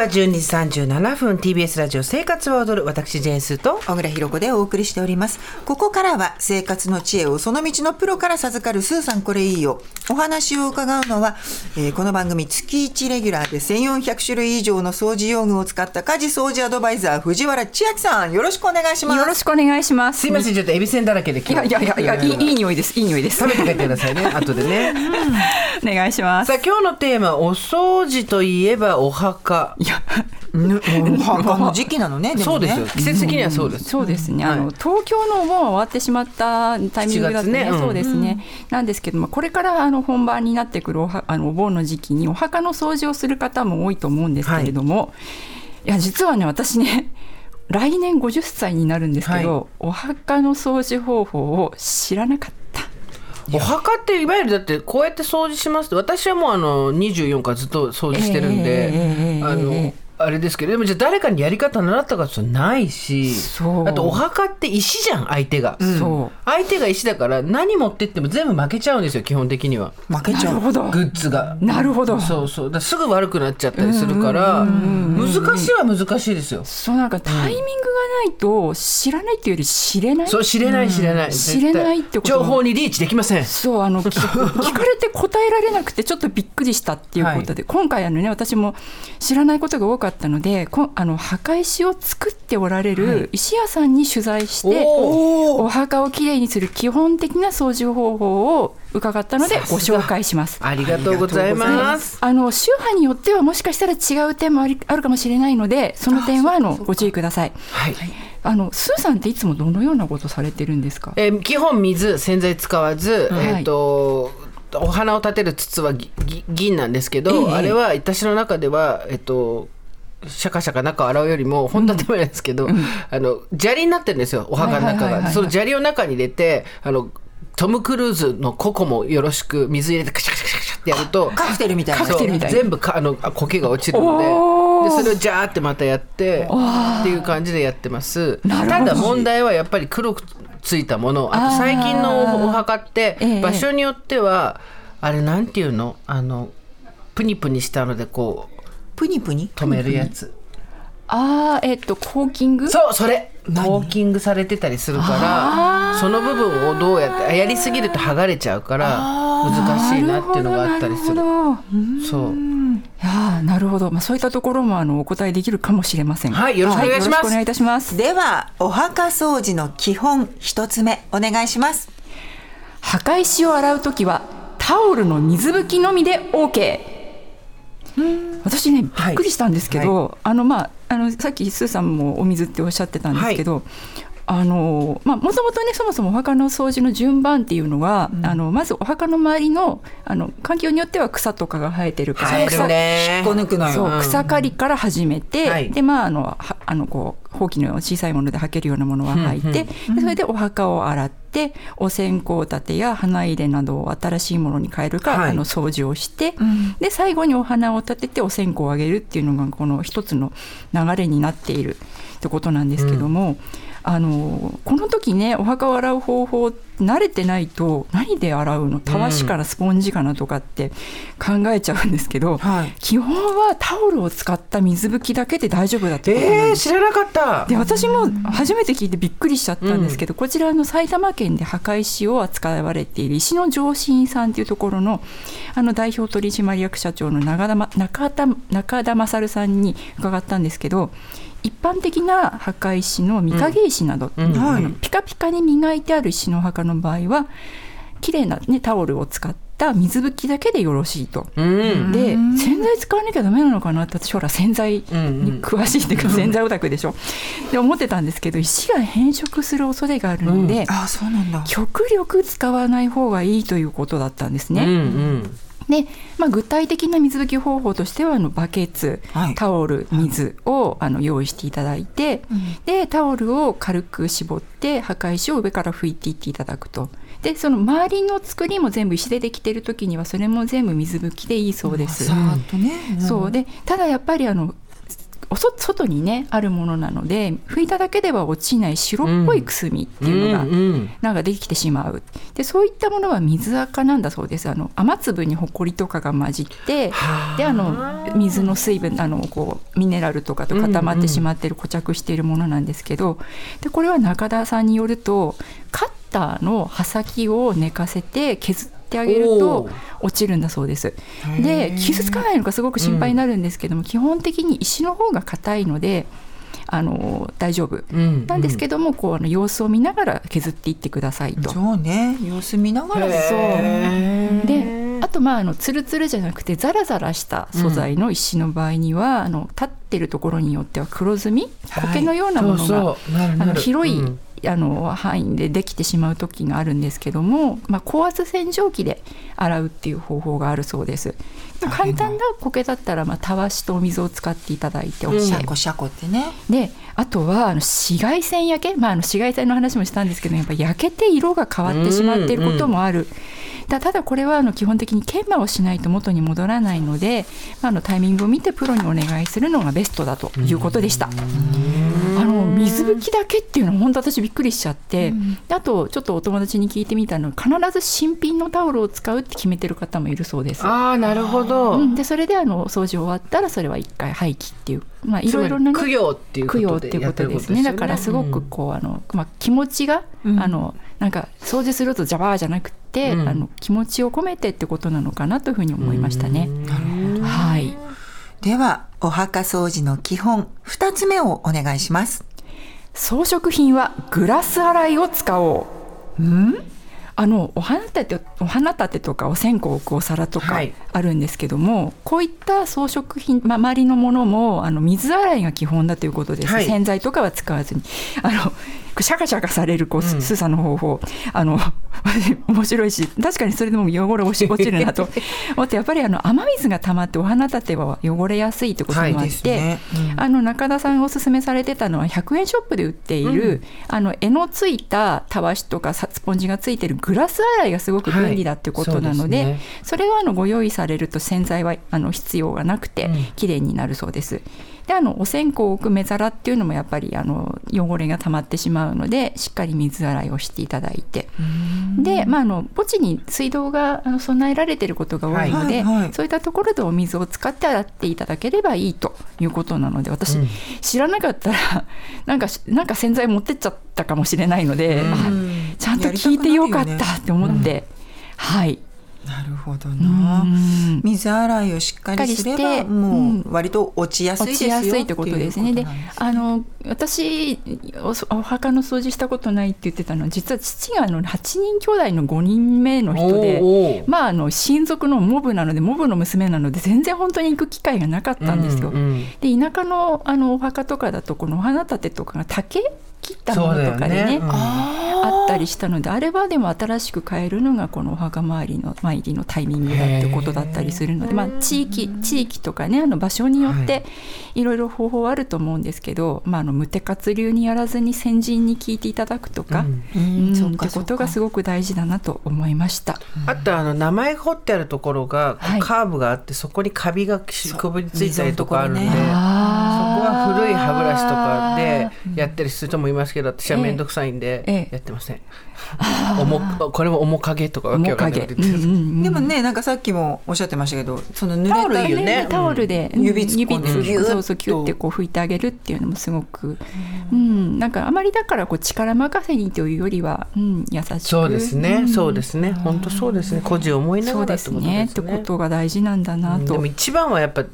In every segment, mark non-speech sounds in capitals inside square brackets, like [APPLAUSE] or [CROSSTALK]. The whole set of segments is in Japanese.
は12時37分 TBS ラジオ生活は踊る私ジェーンスーと小倉弘子でお送りしております。ここからは生活の知恵をその道のプロから授かるスーさんこれいいよ。お話を伺うのは、えーこの番組月1レギュラーで1400種類以上の掃除用具を使った家事掃除アドバイザー藤原千秋さん。よろしくお願いします。よろしくお願いします。すいませんちょっとエビせんだらけでいやいやいやいや、いいいい匂いです。いい匂いです。食べて帰ってくださいね。[LAUGHS] 後でね。お願いします。さあ。今日のテーマお掃除といえばお墓いや、ねお墓の時期なのねそうですよ。季節的にはそうです、そうですね。あの、はい東京のお盆は終わってしまったタイミングだとね、7月ね。うん。そうですね。なんですけども、これからあの本番になってくるおはあのお盆の時期にお墓の掃除をする方も多いと思うんですけれども、い、や実はね私ね。来年50歳になるんですけど、はい。お墓の掃除方法を知らなかった。お墓っていわゆるだってこうやって掃除しますって私はもうあの24からずっと掃除してるんで、ええあの、えあれですけどでもじゃあ誰かにやり方習ったかってないしそう。あとお墓って石じゃん相手が、そう。相手が石だから何持ってっても全部負けちゃうんですよ基本的には。負けちゃう。なるほど。グッズが。なるほど。そうそう。だすぐ悪くなっちゃったりするから難しいは難しいですよ。そうなんかタイミングがないと知らないっていうより知れない、そう知れない知れない、知れないってこと。情報にリーチできません。そうあの聞 [LAUGHS] 聞かれて答えられなくてちょっとびっくりしたっていうことで、今回あのね私も知らないことが多かったのでこあの墓石を作っておられる石屋さんに取材して、おお墓をきれいにする基本的な掃除方法を伺ったのでご紹介します。ありがとうございます。あの宗派によってはもしかしたら違う点もありあるかもしれないのでその点はあのご注意ください。はい。あのスーさんっていつもどのようなことされてるんですか？えー基本水洗剤使わず、はいえっ、とお花を立てる筒は銀なんですけど、ええあれは私の中ではえっ、とシャカシャカ中を洗うよりも本当は手間なんですけど、あの砂利になってるんですよお墓の中が。その砂利を中に入れてあのトム・クルーズのココもよろしく水入れてカシャカシャカシャってやるとカクテルみたいな。全部かあのあ苔が落ちるのででそれをジャーってまたやってっていう感じでやってます。ただ問題はやっぱり黒くついたものあと最近のお墓ってええ。場所によってはあれなんていうの？あのプニプニしたのでこうプニプニ？止めるやつ。ああえっとコーキング？そうそれ。コーキングされてたりするからその部分をどうやってあやりすぎると剥がれちゃうから難しいなっていうのがあったりする。そう。いやーなるほど、まあ、そういったところもあのお答えできるかもしれません。はいよろしくお願いします。はよろくお願いいたします。ではお墓掃除の基本一つ目。お願いします。墓石を洗うときはタオルの水拭きのみで OK。私ねびっくりしたんですけど、あのまああのさっきスーさんもお水っておっしゃってたんですけど、あのまあもともとねそもそもお墓の掃除の順番っていうのは、あのまずお墓の周りのあの環境によっては草とかが生えてるから、生えるね。引っこ抜くのよ。そう草刈りから始めて、はい。でまああのはあのこうほうきのような小さいもので履けるようなものは履いて、でそれでお墓を洗ってお線香立てや花入れなどを新しいものに変えるか、はい。あの掃除をして、で最後にお花を立ててお線香をあげるっていうのがこの一つの流れになっているってことなんですけども。あのこの時ねお墓を洗う方法慣れてないと何で洗うの？たわしかなスポンジかなとかって考えちゃうんですけど、はい。基本はタオルを使った水拭きだけで大丈夫だってことなんえー、です。知らなかった。で私も初めて聞いてびっくりしちゃったんですけど、こちらの埼玉県で墓石を扱われている石の上信さんというところのあの代表取締役社長の中田ま中田中田勝さんに伺ったんですけど一般的な墓石の御影石など、うん。ピカピカに磨いてある石の墓の場合は綺麗な、ね、タオルを使った水拭きだけでよろしいと。うん。で洗剤使わなきゃダメなのかな？って私ほら洗剤に詳しいっていうか洗剤オタクでしょ？で思ってたんですけど石が変色する恐れがあるので、あそうなんだ。極力使わない方がいいということだったんですね。うんうんで、まあ、具体的な水拭き方法としてはあのバケツ、はい。タオル水をあの用意していただいて、でタオルを軽く絞って墓石を上から拭いていっていただくと。でその周りの作りも全部石でできている時にはそれも全部水拭きでいいそうです。さーっとね、ん。そう。でただやっぱりあのおそ外にねあるものなので拭いただけでは落ちない白っぽいくすみっていうのが、なんかできてしまう。でそういったものは水垢なんだそうです。あの雨粒にほこりとかが混じってであの水の水分あのこうミネラルとかと固まってしまってる、固着しているものなんですけどでこれは中田さんによるとカッターの刃先を寝かせて削ってあげるおとー。落ちるんだそうです。で傷つかないのかすごく心配になるんですけども、基本的に石の方が硬いのであの大丈夫。うんなんですけども、こうあの様子を見ながら削っていってくださいと。そうね。様子見ながら。そうであとまああのツルツルじゃなくてザラザラした素材の石の場合には、あの立ってるところによっては黒ずみはい。苔のようなものが、そうそう。なるなあのる広い、うんあの範囲でできてしまう時があるんですけども、まあ、高圧洗浄機で洗うっていう方法があるそうです。簡単な苔だったら、まあ、たわしとお水を使っていただいてシャコシャコってねであとはあの紫外線焼け、まあ、あの紫外線の話もしたんですけどやっぱ焼けて色が変わってしまっていることもある。だただこれはあの基本的に研磨をしないと元に戻らないので、まあ、あのタイミングを見てプロにお願いするのがベストだということでした。水拭きだけっていうのは本当私びっくりしちゃって、であとちょっとお友達に聞いてみたの必ず新品のタオルを使うって決めてる方もいるそうです。ああなるほど、うん、でそれであの掃除終わったらそれは一回廃棄っていう。まあいろいろな、ね、供養っていうことでやってるですね。だからすごくこうあの、まあ、気持ちが、あのなんか掃除するとジャバーじゃなくて、うん。あの気持ちを込めてってことなのかなというふうに思いましたね。はい。ではお墓掃除の基本二つ目をお願いします装飾品はグラス洗いを使おう。あのお花立てお花立てとかお線香を置くお皿とかはい。あるんですけども、こういった装飾品、ま、周りのものもあの水洗いが基本だということです、はい。洗剤とかは使わずに。あのシャカシャカされるこう、スーさんの方法。あの [LAUGHS] 面白いし確かにそれでも汚れ落ち [LAUGHS] 落ちるなと。思ってやっぱりあの雨水が溜まってお花立ては汚れやすいということもあって、はいですね。あの中田さんがおすすめされてたのは100円ショップで売っている、あの柄のついたたわしとかさスポンジがついてるグラス洗いがすごく便利だってことなので,、はい。そうですね。それはあのご用意されると洗剤はあの必要がなくてうん。綺麗になるそうです。であのお線香を置く目皿っていうのもやっぱりあの汚れが溜まってしまうのでしっかり水洗いをしていただいて。で、まあ、あの墓地に水道があの備えられていることが多いので、はい。はい。はい。そういったところでお水を使って洗っていただければいいということなので私、うん。知らなかったら [LAUGHS] なんかなんか洗剤持ってっちゃったかもしれないので、ちゃんと聞いてよかったって思って、はい。なるほどうな、ん。水洗いをしっかりすればもう割と落ちやすい落ですよちやすいってことですね。でねあの私おお墓の掃除したことないって言ってたのは実は父があの8人兄弟の5人目の人で。まあ、あの親族のモブなのでモブの娘なので全然本当に行く機会がなかったんですよ。うんうん。で田舎のあのお墓とかだとこのお花立てとかが竹切ったものとかでねね。うん。あったりしたのであれはでも新しく変えるのがこのお墓参りの参りのタイミングだってことだったりするので、まあ、地域地域とかねあの場所によってい。ろいろ方法あると思うんですけど、まあ、あの無手活流にやらずに先人に聞いていただくとか、うん。うん。そうかってことがすごく大事だなと思いました。あとあの名前が彫ってあるところがカーブがあってそこにカビがしこびりついたりとかあるんで、溝古い歯ブラシとかであやってる人もいますけど私は面倒くさいんでええ。やってません、おもこれも面影とかわけわかんないでもねなんかさっきもおっしゃってましたけどその濡れたタオルいいよねタオルで、うん。指突っ込んでそうそうキュッてこう拭いてあげるっていうのもすごく、うん、なんかあまりだからこう力任せにというよりは、うん、優しく。そうですね、ん。そうですね。本当そうですね。孤児を思いなそうでがらってことすね。ですね。ってことが大事なんだなと、うん。でも一番はやっぱ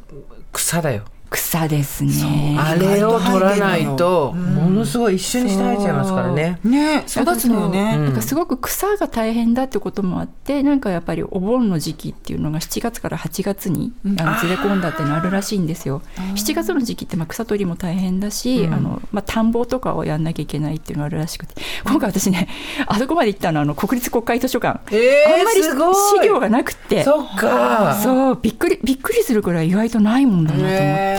草だよ草ですね。あれを取らないとものすごい一瞬にして生えちゃいますからね。ね育つのよね、うん。なんかすごく草が大変だってこともあってなんかやっぱりお盆の時期っていうのが7月から8月にあのずれ込んだっていうのあるらしいんですよ。7月の時期ってまあ草取りも大変だし、あのまあ、田んぼとかをやんなきゃいけないっていうのがあるらしくて。今回私ねあそこまで行ったのはあの国立国会図書館、えーあんまり資料がなくって。そっか。そうびっくりびっくりするくらい意外とないもんだなと思って。へー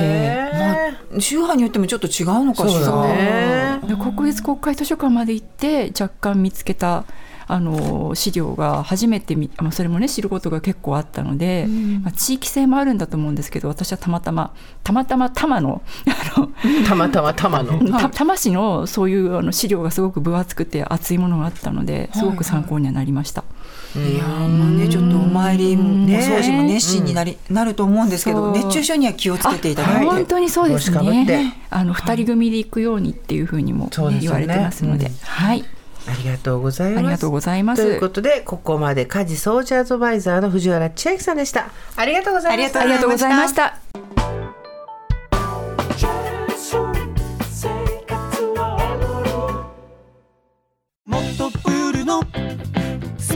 宗派によってもちょっと違うのかしら。ね。で国立国会図書館まで行って若干見つけたあの資料が初めて見、まあ、それもね知ることが結構あったので、まあ、地域性もあるんだと思うんですけど私はたまたまたまたま多摩の [LAUGHS] あのたまたまたまの。[LAUGHS] た多摩市のそういうあの資料がすごく分厚くて厚いものがあったのですごく参考にはなりました。いやーまあねちょっとお参りもお掃除も熱心になり、なると思うんですけど熱中症には気をつけていただいて、本当にそうですね。あの二人組で行くようにっていうふうにも、言われてますので、うんはい、ありがとうございます。ありがとうございます。ということでここまで家事掃除アドバイザーの藤原千秋さんでした。ありがとうございました。あありがとうございました。